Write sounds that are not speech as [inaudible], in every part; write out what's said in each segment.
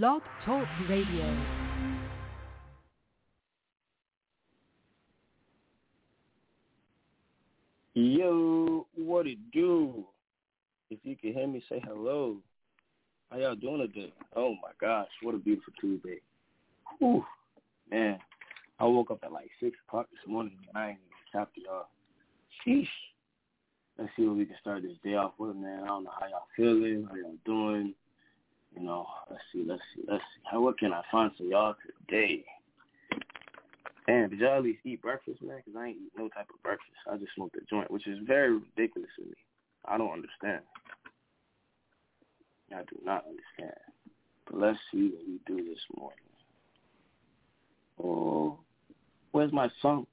Blog Talk Radio. Yo, what it do? If you can hear me, say hello. How y'all doing today? Oh my gosh, what a beautiful Tuesday. Whew, man. I woke up at like 6 o'clock this morning and I ain't even tapped y'all. Sheesh. Let's see what we can start this day off with, man. I don't know how y'all feeling, how y'all doing. You know, let's see, let's see, let's see. How, what can I find for y'all today? Man, did y'all at least eat breakfast, man? Because I ain't eat no type of breakfast. I just smoked a joint, which is very ridiculous to me. I don't understand. I do not understand. But let's see what we do this morning. Oh, where's my song?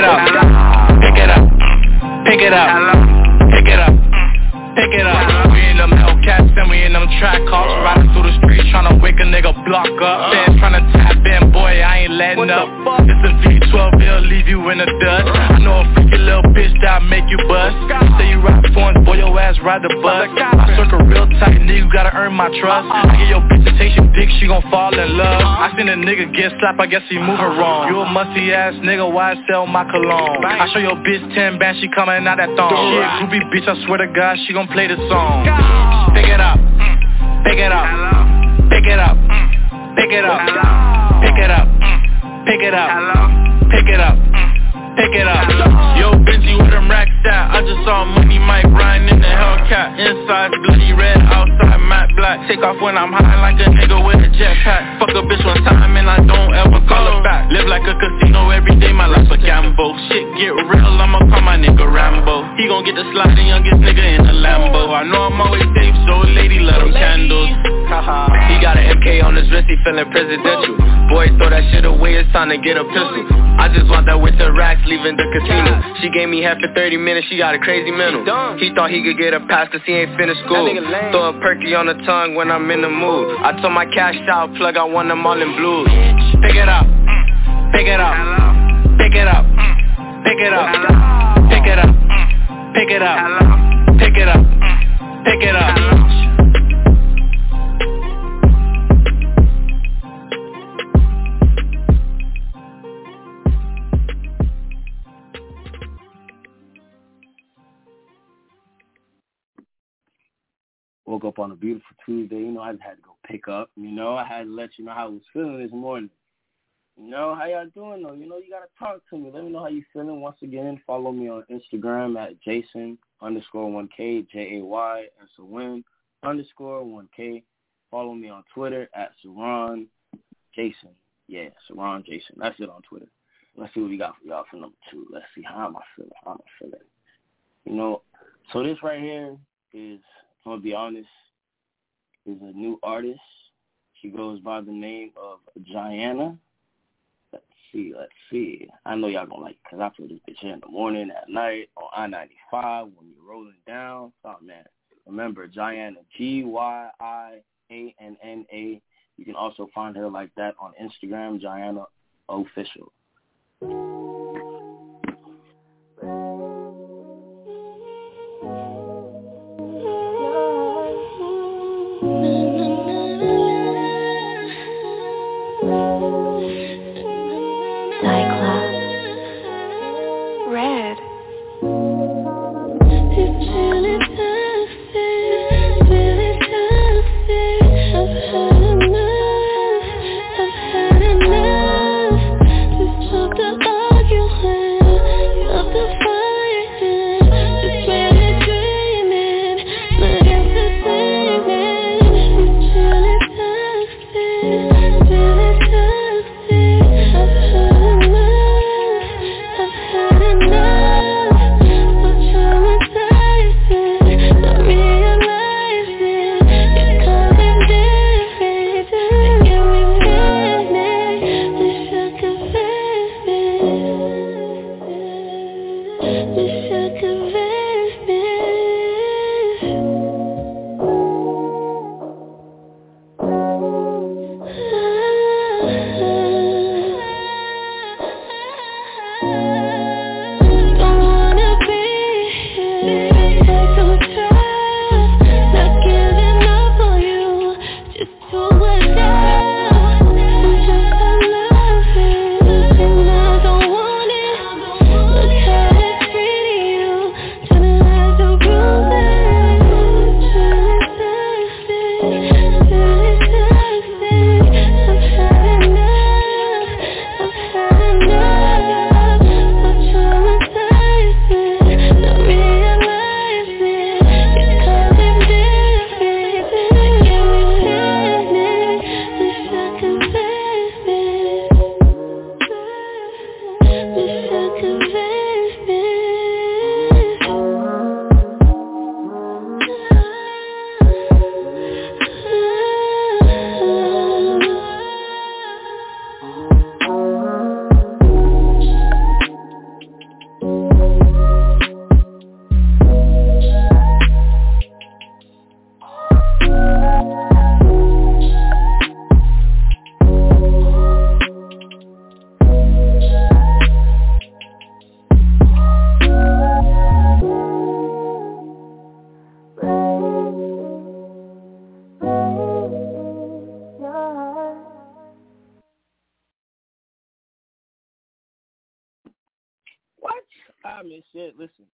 It up. Pick it up. Pick it up. Pick it up. Pick it up. We in them Hellcats and we in them track cars Riding through the streets tryna wake a nigga block up. Fans tryna tap in, boy I ain't letting up. This a V12, it'll leave you in the dust. I know a freaky little bitch that'll make you bust. Say you ride phones, boy your ass ride the bus. I circle real tight, nigga you gotta earn my trust. I get your bitch to take your dick, she gon' fall in love. I seen a nigga get slapped, I guess he moving wrong You a musty ass nigga, why sell my cologne? I show your bitch 10 bands, she coming out that thong. She a groupie bitch, I swear to God, she gon' play the song. Pick it up, pick it up, pick it up, pick it up, pick it up, pick it up, pick it up, pick it up. Yo, Benji, where them racks at? I just saw Money Mike riding in the Hellcat. Inside bloody red, outside Take off when I'm high like a nigga with a jetpack. Fuck a bitch one time and I don't ever call her back. Live like a casino every day, my life's a gamble. Shit get real, I'ma call my nigga Rambo. He gon' get the slide, the youngest nigga in the Lambo. I know I'm always safe, so lady, let him candles. he got an MK on his wrist, he feeling presidential. Boy, throw that shit away, it's time to get a pistol. I just want that with the racks, leaving the casino. She gave me half for 30 minutes, she got a crazy mental. He thought he could get a pass cause he ain't finished school. Throw a perky on the tongue when I'm in the mood. I told my cash out, plug, I want them all in blues. Pick it up, pick it up, pick it up, pick it up, pick it up, pick it up, pick it up, pick it up. Woke up on a beautiful Tuesday. You know, I just had to go pick up. You know, I had to let you know how I was feeling this morning. You know, how y'all doing though? You know, you gotta talk to me. Let me know how you feeling. Once again, follow me on Instagram at Jayson underscore one K J A Y N underscore one K. Follow me on Twitter at Seron Jayson. Yeah, Seron Jayson. That's it on Twitter. Let's see what we got for y'all for number two. Let's see how am I feeling. How am I feeling? You know, so this right here is I'm gonna be honest, is a new artist. She goes by the name of Gianna. Let's see, let's see. I know y'all gonna like it because I put this bitch here in the morning, at night, on I-95 when you're rolling down. Oh man, remember Gianna, G-Y-I-A-N-N-A. You can also find her like that on Instagram, Gianna Official.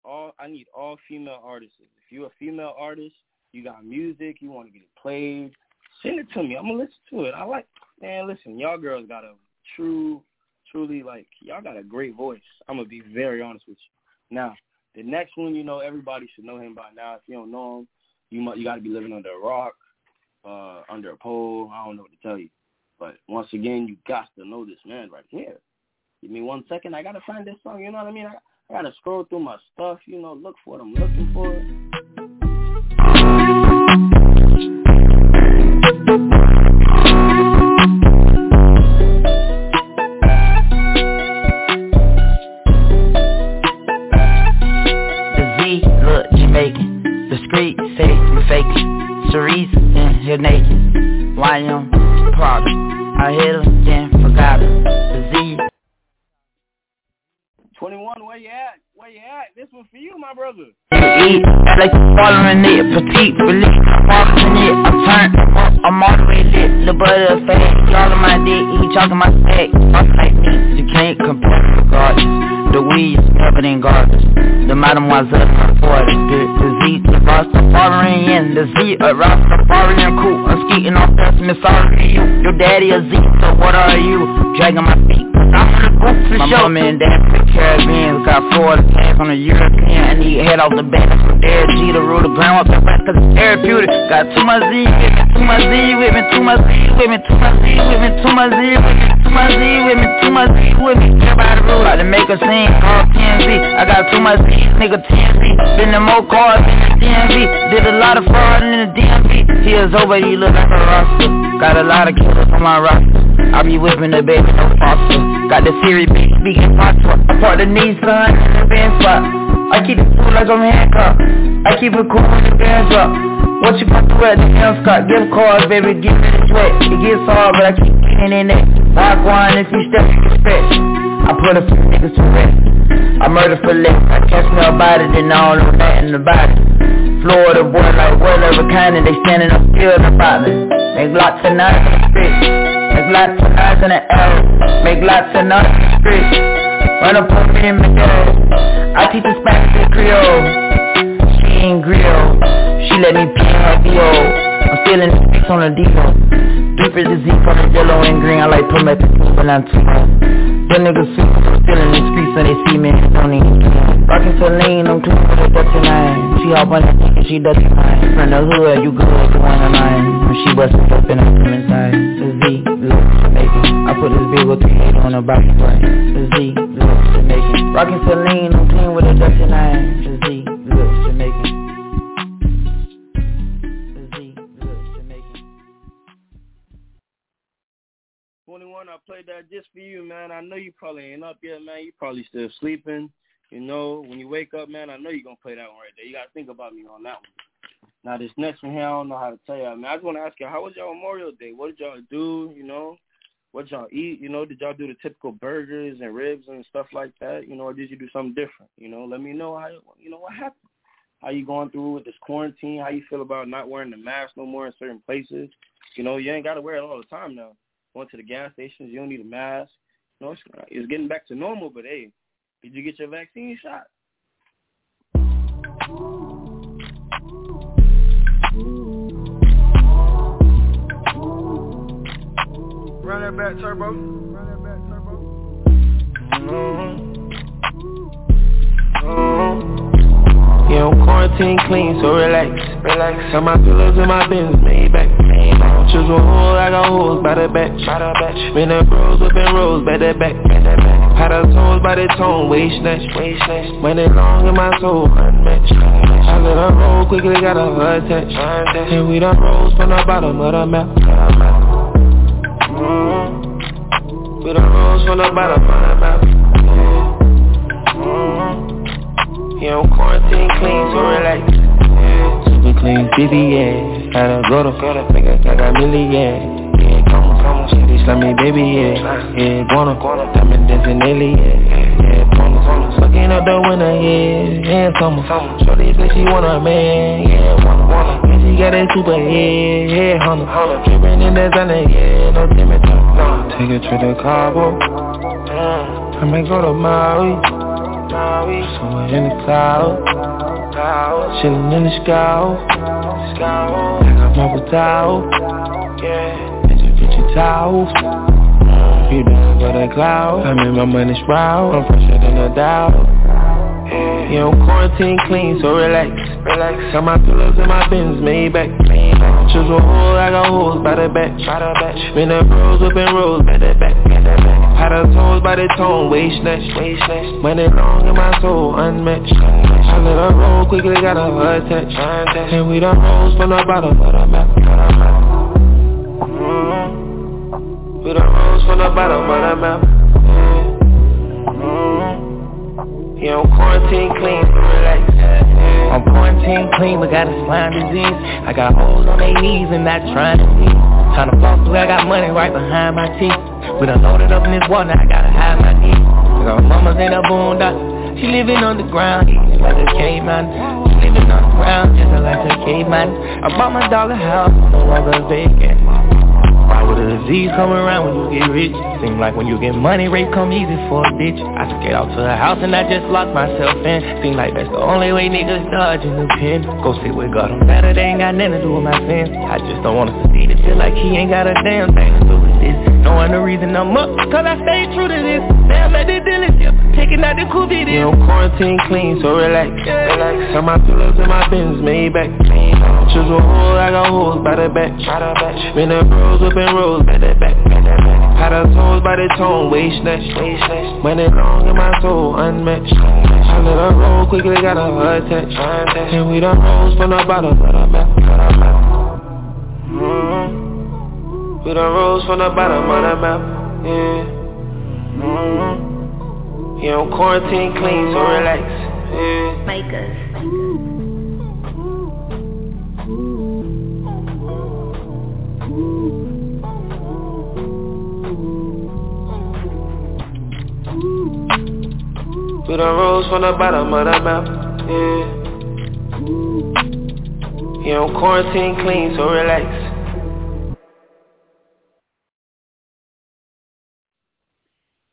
All I need all female artists. If you're a female artist, you got music, you want to get it played, send it to me. I'm gonna listen to it. I like, man. Listen, y'all girls got a true, truly like y'all got a great voice. I'm gonna be very honest with you. Now, the next one, you know, everybody should know him by now. If you don't know him, you might you got to be living under a rock, uh, under a pole. I don't know what to tell you. But once again, you got to know this man right here. Give me one second. I gotta find this song. You know what I mean? I, I gotta scroll through my stuff. You know, look for what I'm looking for. The V look Jamaican, the I hit her, 21, where you at? Where you at? This one for you, my brother. Like following it, petite, release, following it. I turn, I'm all the way lit, the butter fat, y'all on my dick, he talking my stack. I'm like me, you can't compare the gorgeous. The weed is covered in garbage. The mademoiselle for the, the Z, the Rastafarian, the Z, a Rastafarian cool. I'm skating off that Miss you. Your daddy a Z, so what are you? Dragging my. My mom and dad the Caribbean, got four tags on the European. I need head off the back from there. G to rule the ground up the rest cause it's therapeutic. Got too much Z with me, too much Z with me, too much Z with me, too much Z with me, too much Z with me, too much Z with me, too much Z with me. Everybody rule like to make a scene called TMZ. I got too much Z's, nigga TMZ. Been in more cars in the DMV. Did a lot of fraud in the DMV. Tears over, you look like a roster. Got a lot of killers on my roster. I be whipping the baby, no foster. Got the Siri B, speaking patois. I part the Nissan in the van spot. I keep it cool like I'm handcuffed. I keep it cool when the bands up. What you got to wear? The hell Scott, give cars, baby, give me the sweat. It gets hard, but I keep getting in it. Rock one if you step, you stretch. I put a few niggas to rest. I murder for less. I catch me about it, then I don't know nothing about it. Florida boy like a kind and they standing up still about me. Make lots of noise in the street. Make lots of noise in the L. Make lots of noise in the street. Run up on me and make I teach the Spanish and Creole. She ain't grill. She let me pee in her B.O. I'm feeling the sticks on the D.O. Deeper the Z from the yellow and green. I like my when I'm too the niggas super still in the streets when they see me, don't even Rockin' Celine, I'm clean with a dirty nine She hop on that and she dirty mine From the hood, you good, the one of mine When she bustin' up and I come inside The Z, look, Jamaican I put this big the head on the back right The Z, look, Jamaican Rockin' Celine, I'm clean with a dirty nine The Z, look, Jamaican 21, I played that just for you, man. I know you probably ain't up yet, man. You probably still sleeping. You know, when you wake up, man, I know you're to play that one right there. You got to think about me on that one. Now, this next one here, I don't know how to tell you. I mean, I just want to ask you, how was y'all Memorial Day? What did y'all do, you know? What y'all eat? You know, did y'all do the typical burgers and ribs and stuff like that? You know, or did you do something different? You know, let me know how, you know, what happened. How you going through with this quarantine? How you feel about not wearing the mask no more in certain places? You know, you ain't got to wear it all the time now going to the gas stations. You don't need a mask. You know, it's, it's getting back to normal. But hey, did you get your vaccine shot? Run that back, turbo. Run that back, turbo. Mm-hmm. Mm-hmm. Yeah, I'm quarantine clean, so relax. Relax. Got my pillows and my bins made back. Choose a hole, I got holes by the batch. Spin the batch. Been that bros, whipping rolls, back that back. Had her toes by the tone, waist snatch. When it long in my soul, unmatched. I let her roll quickly, got a hood touch. And we done rose from the bottom of the map. Mm-hmm. We done rose from the bottom of the map. Mm-hmm. You know, quarantine clean, so relax. Super clean, baby, yeah. Gotta go to nigga, I got million Yeah, come, on. come, shitty slimy baby, yeah Yeah, guana, diamond dancing alien Yeah, yeah, guana Sucking up the winter, yeah Yeah, summer, Shorty say she want a man, yeah, wanna, wanna. And she got a super yeah, Honda Honda, drippin' in the Zana, yeah, no timid no. Take a trip to Cabo. I might go to Maui. Somewhere in the clouds, chillin' in the sky. I got towel, and get. You down for the cloud, I'm in my money sprout. I'm fresher than a doubt. You know, quarantine clean, so relax. Relax. Got my pillows and my bins made back. Choose a hole, I got holes by the back. By the rolls up in rolls by the back. Had her toes by the tone, waist snatch. Money long in my soul, unmatched. I let her roll quickly, got a touch. And we done rolls from the bottom of the map. We done rolls from the bottom of the map. Mm-hmm. You know, quarantine clean, relax. I'm quarantine clean, but got a slime disease. I got holes on their knees and not trying to see. Trying to floss through, I got money right behind my teeth. We done loaded up in this water, I gotta hide my teeth. Cause my mama's in a boondock. She living on the ground, eating like a caveman. She living on the ground, just like a caveman. I bought my dog a house, no longer vacant. Why would a disease come around when you get rich? Seem like when you get money, rape come easy for a bitch. I took it out to the house and I just locked myself in. Seem like that's the only way niggas dodging the pin Go sit with God, I'm better, they ain't got nothing to do with my sins. I just don't want to see it feel like he ain't got a damn thing to do with this. Knowing the reason I'm up, cause I stay true to this. Damn, at the dealership, taking out the coupe it You know, quarantine clean, so relax, relax. Got my pillows and my bins made back Choose a hole, I got holes by the back. Spin the bros up in rows, back that back. Had her toes by the tone, waist snatch Money long in my soul, unmatched. I let her roll quickly, got a heart touch And we done rose from the bottom of the map mm-hmm. We done rose from the bottom of the map, yeah. Mm-hmm. You know, quarantine clean, so relax, yeah. Makers We done rose from the bottom of the map, yeah You know, quarantine clean, so relax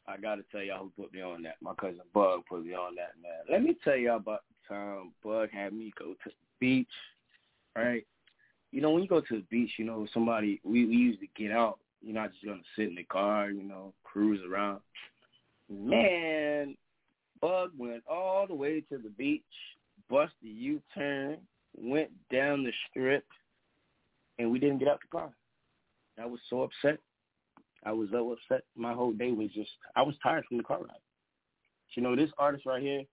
I gotta tell y'all who put me on that. My cousin Bug put me on that, man. Let me tell y'all about the time Bug had me go to the beach, right? You know, when you go to the beach, you know, somebody, we, we usually get out. You're not just going to sit in the car, you know, cruise around. Mm-hmm. Man, Bug went all the way to the beach, busted a U-turn, went down the strip, and we didn't get out the car. I was so upset. I was so upset. My whole day was just I was tired from the car ride. You know, this artist right here,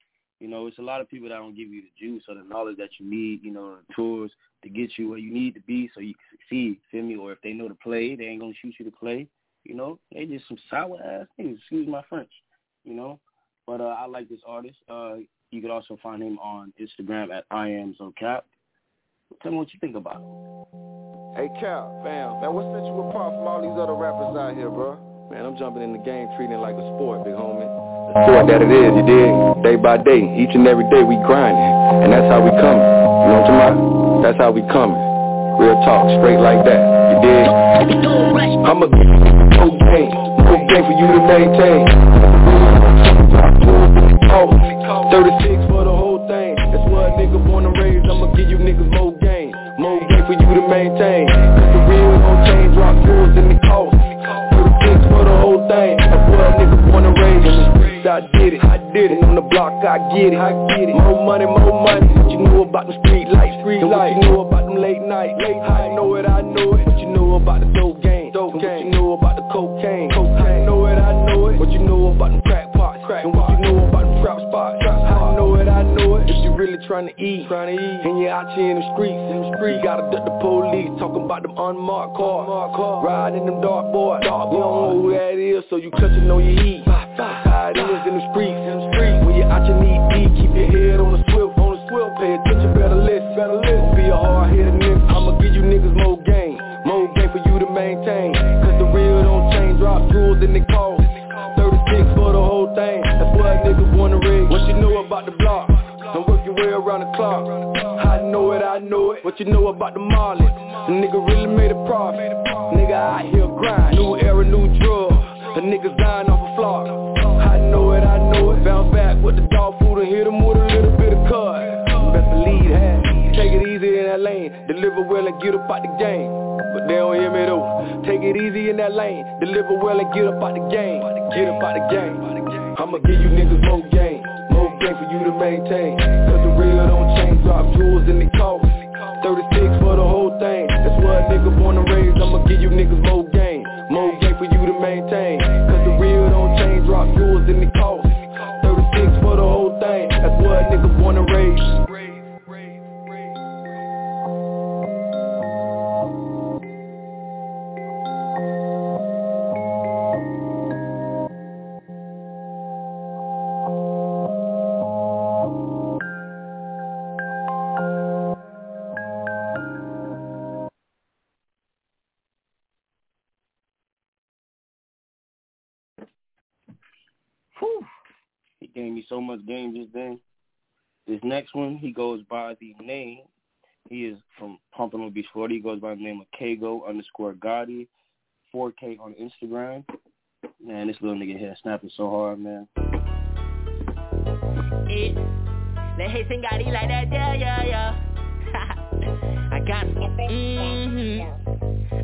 you know, it's a lot of people that don't give you the juice or the knowledge that you need, you know, the tools to get you where you need to be so you can succeed, feel me? Or if they know to play, they ain't gonna shoot you to play. You know, they just some sour ass niggas, excuse my French, you know. But uh I like this artist. Uh you could also find him on Instagram at I am Zocap. Tell me what you think about him. Hey Cap, fam, man, what set you apart from all these other rappers out here, bro? Man, I'm jumping in the game, treating it like a sport, big homie. The sport that it is, you dig? Day by day, each and every day we grinding, and that's how we coming. You know what I'm talking? That's how we coming. Real talk, straight like that, you dig? I'm a no game, no game for you to maintain. Oh, 36 for the whole thing. That's what a nigga born and raised. I'ma give you niggas more game. More game for you to maintain. Cause the real gon' change, drop fools in the cost. 36 for the whole thing. That's what nigga born and raised. The streets, I did it. I did it. On the block, I get it. I get it. More money, more money. What you know about the street life? Street life. What you know about them late night? Late night. I know it, I know it. What you know about the dope game? Trying to eat, trying to eat, and you out here in the streets, in the streets, gotta duck the police. Talking about them unmarked cars, unmarked cars. riding them dark boys. Dark you don't know who that is, so you clutching on your heat. That's how it is in the streets, in the streets. When you out your knee deep, keep your head on the swivel, on the swivel. Pay attention, better listen, better listen. Don't be a hard headed nigga. I'ma give you niggas more game, more game for you to maintain. Cause the real don't change, drop jewels in the cost. 36 for the whole thing. That's what niggas wanna rig. What you know about the block? Know it, I know it. What you know about the Marley? The nigga really made a profit. Nigga out here grind. New era, new drug. The niggas dying off a flock. I know it, I know it. Bounce back with the dog food and hit him with a little bit of cut. Best believe that. Take it easy in that lane, deliver well and get up out the game. But they don't hear me though. Take it easy in that lane, deliver well and get up out the game. Get up out the game. I'ma give you niggas more game, more game for you to maintain. Real don't change, drop jewels in the cost. 36 for the whole thing. That's what a nigga born and raised. I'ma give you niggas more game, more game for you to maintain. Cause the real don't change, drop jewels in the cost. 36 for the whole thing. That's what a nigga born and raised. Much game just then. This next one, he goes by the name. He is from Pompano Beach, Florida. He goes by the name of Kago underscore Gotti, 4K on Instagram. Man, this little nigga here snapping so hard, man. it. Let hate sing got like that, yeah, yeah, yeah. [laughs] I got mm-hmm.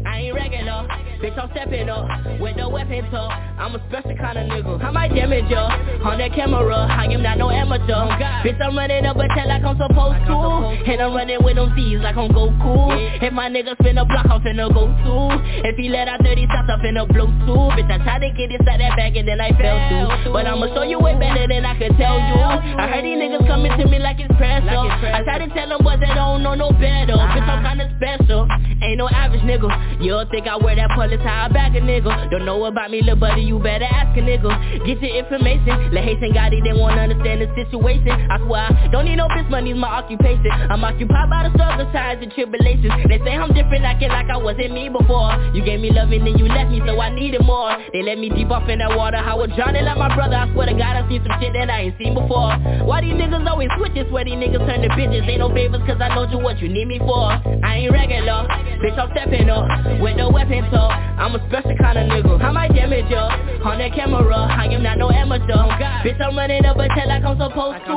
I ain't regular, bitch I'm stepping up with no weapon talk. I'm a special kind of nigga. I might damage ya on that camera. I am not no amateur. Bitch I'm running up a tail like I'm supposed to, and I'm running with them Z's like I'm Goku. If my nigga spin a block, I'm finna go too. If he let out 30 shots, I'm finna blow too. Bitch I tried to get inside that bag and then I fell through. But I'ma show you way better than I could tell you. I heard these niggas coming to me like it's pressure. I try to tell them boys they don't know no better. Bitch I'm kinda special. Ain't no average nigga. You don't think I wear that police how I back a nigga. Don't know about me, little buddy, you better ask a nigga. Get your information. Let Haitian Gotti, they won't understand the situation. I swear, I don't need no bitch, money's my occupation. I'm occupied by the struggle, sides, and tribulations. They say I'm different, acting like I wasn't me before. You gave me love and then you left me, so I needed more. They let me deep off in that water, I was drowning like my brother. I swear to God, I seen some shit that I ain't seen before. Why these niggas always switches? Where these niggas turn to bitches? Ain't no favors, cause I know you what you need me for. I ain't regular, bitch, I'm stepping up with no weapon talk. I'm a special kind of nigga. I might damage ya on that camera. I am not no amateur. Oh, Bitch, I'm running up a tail like I'm supposed to,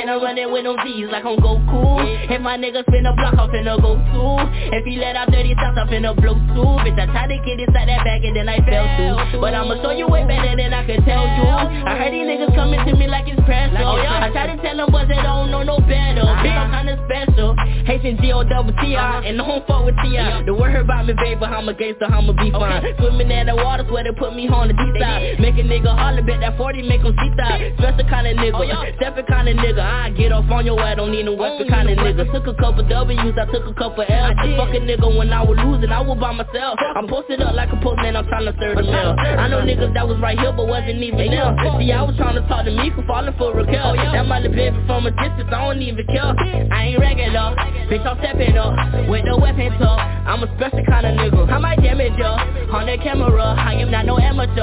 and I'm running with them Z's like I'm Goku. If my nigga spin a block, I'm finna go too. If he let out 30 shots, I'm finna blow too. Bitch, I tried to get inside that bag and then I fell through. But I'ma show you way better than I could tell you. I heard these niggas coming to me like it's pressure. I try to tell them boys they don't know no better. Uh-huh. Bitch, I'm kinda special. Haitian G-O-double-T-I, and uh-huh. don't fuck with T.I. The word about me, baby, I'm a gangster, I'ma be fine. Swimming in the water, swear they put me on the deep side. Make a nigga holler, bet that 40 make him see side. Special kind of nigga, stepping kind of nigga. I get off on your ass, don't need no weapon kind of nigga. Took a couple W's, I took a couple L's. I fuck a nigga when I was losing, I was by myself. I'm posted up like a postman, I'm trying to serve the mail. I know niggas that was right here, but wasn't even there. See, I was trying to talk to me for falling for Raquel. That might have been from a distance, I don't even care. I ain't regular, bitch, I'm stepping up with no weapon talk. I'm a special kind of nigga. I might damage ya on that camera. I am not no amateur.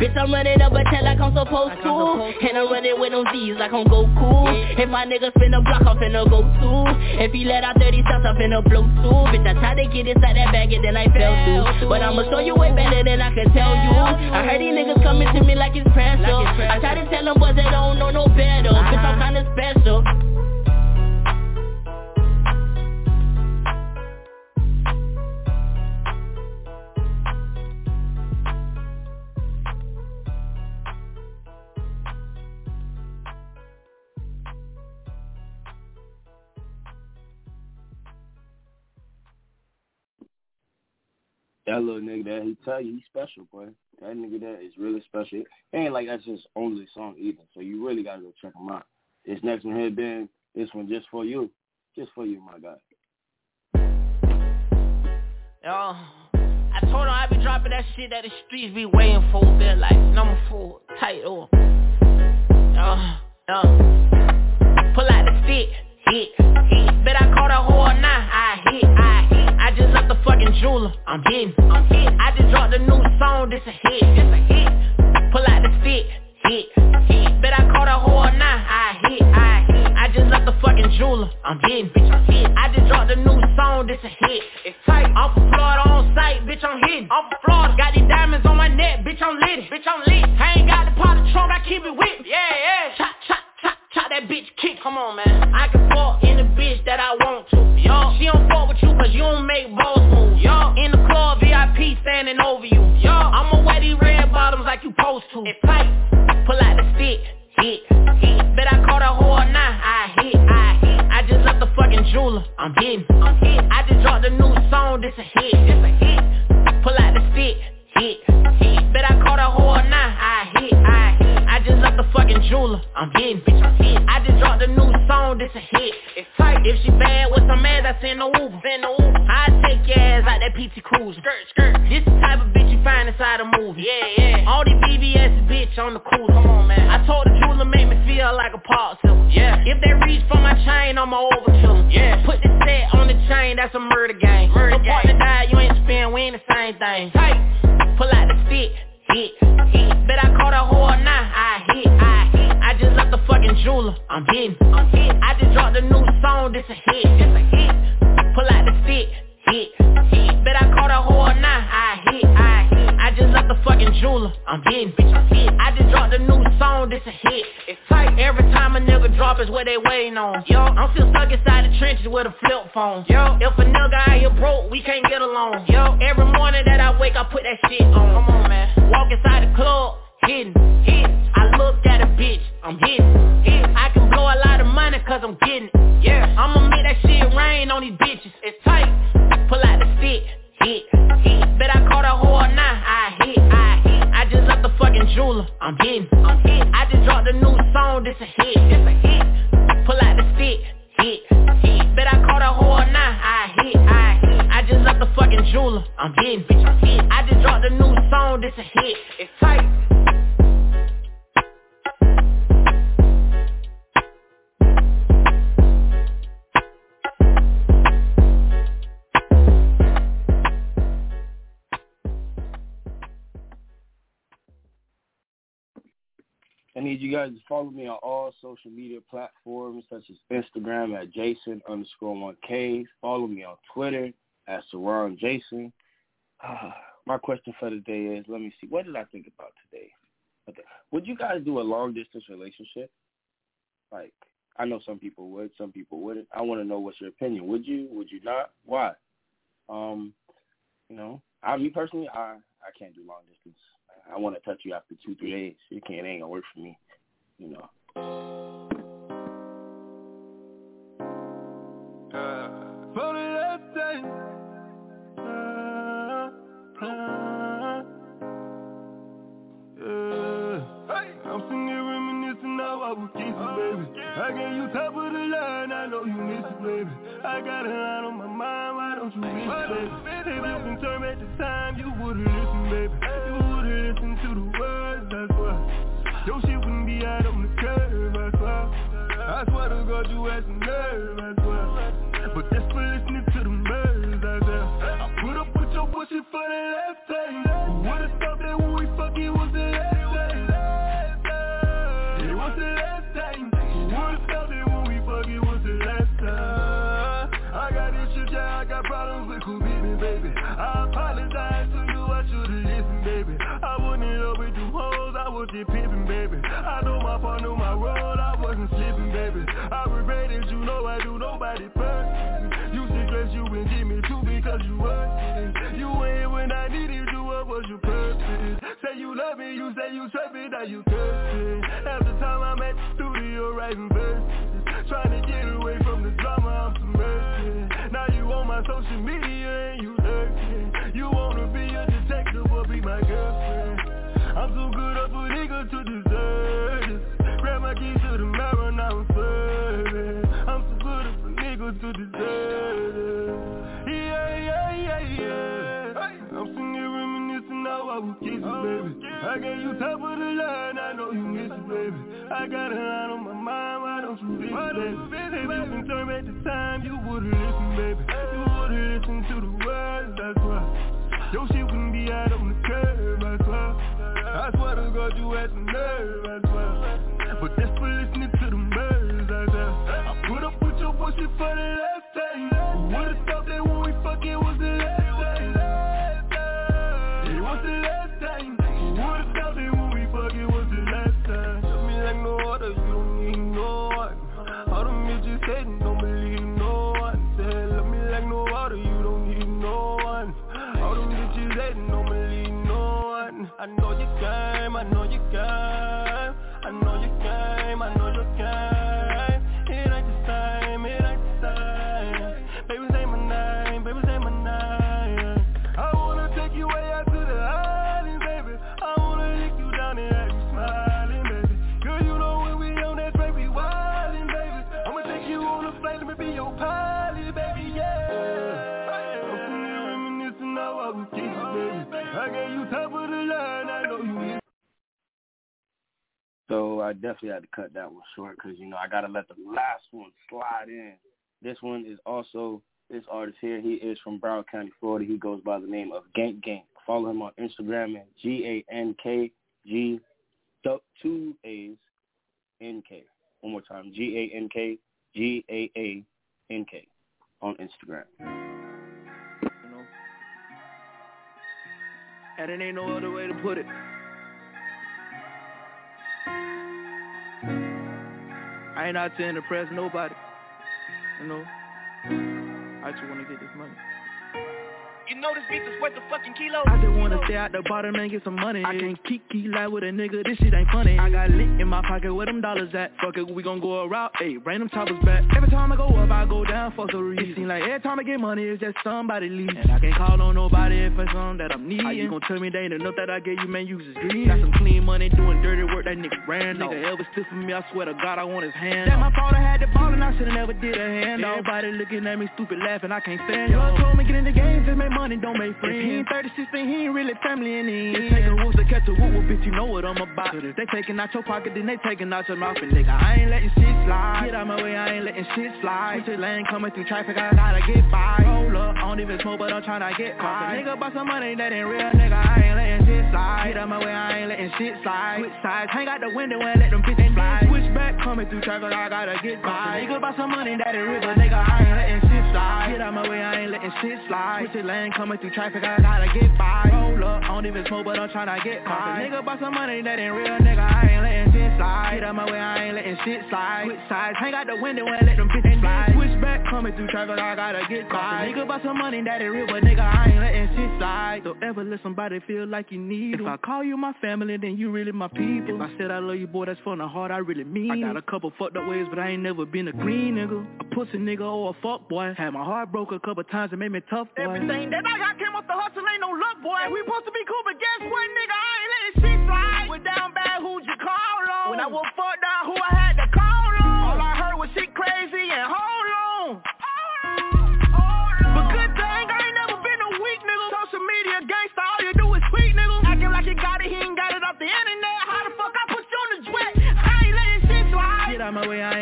Bitch, I'm running up a tail like I'm supposed to, and I'm running with them Z's like I'm Goku. If my nigga spin a block, I'm finna go too. If he let out 30 shots, I'm finna blow too. Bitch, I tried to get inside that bag and then I fell through. But I'ma show you way better than I could tell you. I heard these niggas coming to me like it's pressure. I try to tell them boys they don't know no better. Bitch, I'm kinda special. That little nigga that he tell you he's special, boy. That nigga that is really special. It ain't like that's his only song either. So you really gotta go check him out. This next one here, Ben, this one just for you. Just for you, my guy. Yo, I told him I be dropping that shit that the streets be waiting for. They're like number four, or. Yo, yo. Pull out the stick, hit, hit. Bet I caught a whore now. I hit, I hit. I just left the fucking jeweler. I'm hitting, I'm hitting. I just dropped a new song. This a hit, this a hit. Pull out the stick, hit, hit. Bet I caught a whore now. I hit, I hit. I just left the fucking jeweler. I'm hitting, bitch. I'm hitting. I just dropped a new song. This a hit. It's tight. I'm from Florida on site, bitch. I'm hitting. I'm from Florida. Got these diamonds on my neck, bitch. I'm lit. Bitch, I'm lit. I ain't got the pot of Trump. I keep it with me. Yeah, yeah. Chop that bitch kick, come on man. I can fuck in the bitch that I want to, Y'all, She don't fuck with you cause you don't make balls move. Y'all, In the club, VIP standing over you, Y'all, I'ma wear these red bottoms like you supposed to. It's tight, pull out the stick, hit, hit. Bet I caught a whore now, I hit, I hit. I just left the fucking jeweler, I'm hitting, I'm hitting. I just dropped a new song, this a hit, this a hit jeweler, I'm hitting, bitch, I'm hitting I just dropped a new song, this a hit. It's tight, if she bad with some ass, I send no Uber, send no Uber. I take your ass out that PT Cruiser, skirt, skirt. This the type of bitch you find inside a movie, yeah, yeah. All these BBS bitch on the cooler, come on man. I told the jeweler make me feel like a popsicle, yeah. If they reach for my chain, I'ma overkill 'em, yeah. Put the set on the chain, that's a murder game. Murder no partner died, you ain't spin, we ain't the same thing. Tight, pull out the stick, hit jeweler, I'm hitting, I'm hitting I just dropped a new song, this a hit, this a hit. Pull out the stick, hit, hit. Bet I caught a whore now, I hit, I hit I just left the fucking jeweler, I'm hitting, bitch, I'm I just dropped a new song, this a hit. It's tight, every time a nigga drop is what they waiting on. Yo, I'm still stuck inside the trenches with a flip phone. Yo, if a nigga out here broke, we can't get along. Yo, every morning that I wake, I put that shit on. Come on, man. Walk inside the club, hitting, hitting. I look at a bitch, I'm hitting, hitting I can blow a lot of money cause I'm getting it. Yeah, I'ma make that shit rain on these bitches. It's tight, pull out the stick, hit, hit. Bet I caught a whore now, I hit, I hit. I just left the fucking jeweler, I'm hitting, I'm hitting I just dropped a new song, this a hit, this a hit. Pull out the stick, hit, hit. Bet I caught a whore now, I hit, I hit. I just left the fucking jeweler, I'm hitting, I'm hitting I just dropped a new song, this a hit, it's tight need you guys to follow me on all social media platforms such as Instagram at Jayson underscore one K. Follow me on Twitter at Seron Jayson. Uh, my question for the day is, let me see, what did I think about today? Okay. Would you guys do a long distance relationship? Like, I know some people would, some people wouldn't. I want to know what's your opinion. Would you? Would you not? Why? Um, you know, I me personally, I I can't do long distance. I want to touch you after two, three days. You can't, it ain't gonna work for me, you know. For the last time. Uh, uh, yeah. I'm sitting here reminiscing how I was kissing, baby. I gave you top of the line, I know you miss it, baby. I got a line on my mind, why don't you miss it, baby? If you can turn back the time, you would've listened, baby. I know my role, I wasn't slipping, baby. I regret it, you know I do nobody perfect. You suggest you and give me two because you it. You ain't when I needed you, what was your purpose? Say you love me, you say you trust me, now you cursing. The time I'm at the studio writing verses. Trying to get away from the drama, I'm submerged. Now you on my social media I gave you top of the line, I know you miss it, baby. I got a line on my mind, why don't you listen, baby? If you can turn back the time, you would've listened, baby. You would've listened to the words, that's why. Your shit wouldn't be out on the curb, I swear. I swear to God, you had some nerve, I swear. But that's for listening to the birds, I swear. I put up with your bullshit for the So I had to cut that one short because you know I gotta let the last one slide in. This one is also this artist here. He is from Broward County, Florida. He goes by the name of Gank Gank. Follow him on Instagram at G A N K G two A's N K. One more time, G A N K G A A N K on Instagram. And it ain't no other way to put it. I ain't out to impress nobody. You know? I just wanna get this money. You know this beat is worth a fucking kilo. I just wanna stay at the bottom and get some money. I can't keep key like with a nigga, this shit ain't funny. I got lit in my pocket where them dollars at. Fuck it, we gon' go a route. Ayy, bring them choppers back. Every time I go up, I go down for some reason. It seem like every time I get money, it's just somebody leave. And I can't call on nobody if it's something that I'm needing. How you gon' tell me they ain't enough that I gave you, man, you just greedy. Got some clean money doing dirty work, that nigga ran Nigga ever stood for me, I swear to God, I want his hand. That my fault, I had the ball and I should've never did a hand. Everybody looking at me stupid laughing, I can't stand y'all. told me get in the game, just make money, don't make friends. If he ain't 36, then he ain't really family in the end. It's taking rules to catch a woo, bitch, you know what I'm about. They taking out your pocket, then they taking out your mouth. And nigga, I ain't letting shit slide. Get out my way, I ain't letting shit slide. Switch lane coming through traffic, I gotta get by. Roll up, I don't even smoke, but I'm tryna get high. Nigga, bought some money that ain't real, nigga, I ain't letting shit slide. Get out my way, I ain't letting shit slide. Switch sides, hang out the window and let them bitches fly. Switch back, coming through traffic, I gotta get by. Nigga, bought some money that ain't real, but nigga, I ain't letting slide. Get out my way, I ain't letting shit slide. Switch lane coming through traffic, I gotta get by. Roll up, I don't even smoke, but I'm tryna get high. Nigga, bought some money that ain't real, nigga, I ain't letting shit slide. Get out my way, I ain't letting shit slide. Switch sides, hang out the window and let them bitches fly. Switch back, coming through traffic, I gotta get by. Nigga, bought some money that ain't real, but nigga, I ain't letting shit slide. Don't ever let somebody feel like you need If I call you my family, then you really my people. If I said I love you, boy, that's from the heart, I really mean I got a couple fucked up ways, but I ain't never been a green nigga. Pussy nigga or a fuck boy. Had my heart broke a couple times and made me tough, boy. Everything that I got came off the hustle, ain't no luck, boy. We supposed to be cool, but guess what, nigga? I ain't letting shit slide. We're down bad, who'd you call on? When I was fucked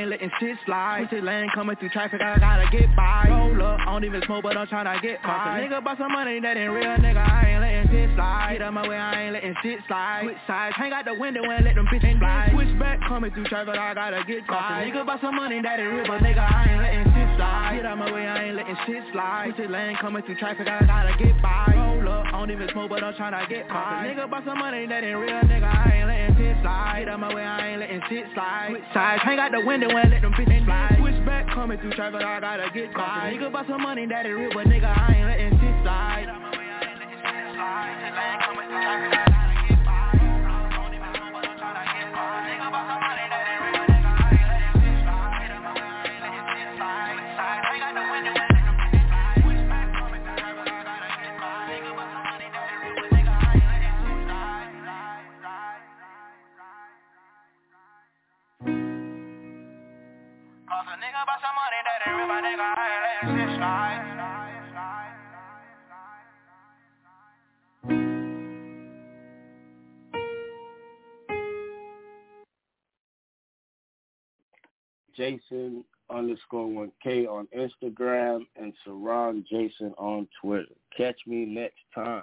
ain't letting shit slide. Switch lane coming through traffic, I gotta get by. Roll up, I don't even smoke, but I'm tryna get high. Nigga, bought some money that ain't real, nigga, I ain't letting shit slide. Get out my way, I ain't letting shit slide. Switch sides, hang out the window and let them bitches fly. Switch back, coming through traffic, I gotta get by. Nigga, bought some money that ain't real, but nigga, I ain't letting shit slide. Get out my way, I ain't letting shit slide. Switch lane coming through traffic, I gotta get by. Roll up, I don't even smoke, but I'm tryna get high. Nigga, bought some money that ain't real, nigga, I ain't letting shit slide. Get out my way, I ain't letting shit slide. Switch sides, hang out the window and let them bitches fly. Switch back, coming through traffic, I gotta get by. Nigga, bought some money that ain't real, but nigga, I ain't letting shit slide. Get out my way, I ain't letting shit slide. Switch lane coming through traffic, Jayson underscore one K on Instagram and Seron Jayson on Twitter. Catch me next time.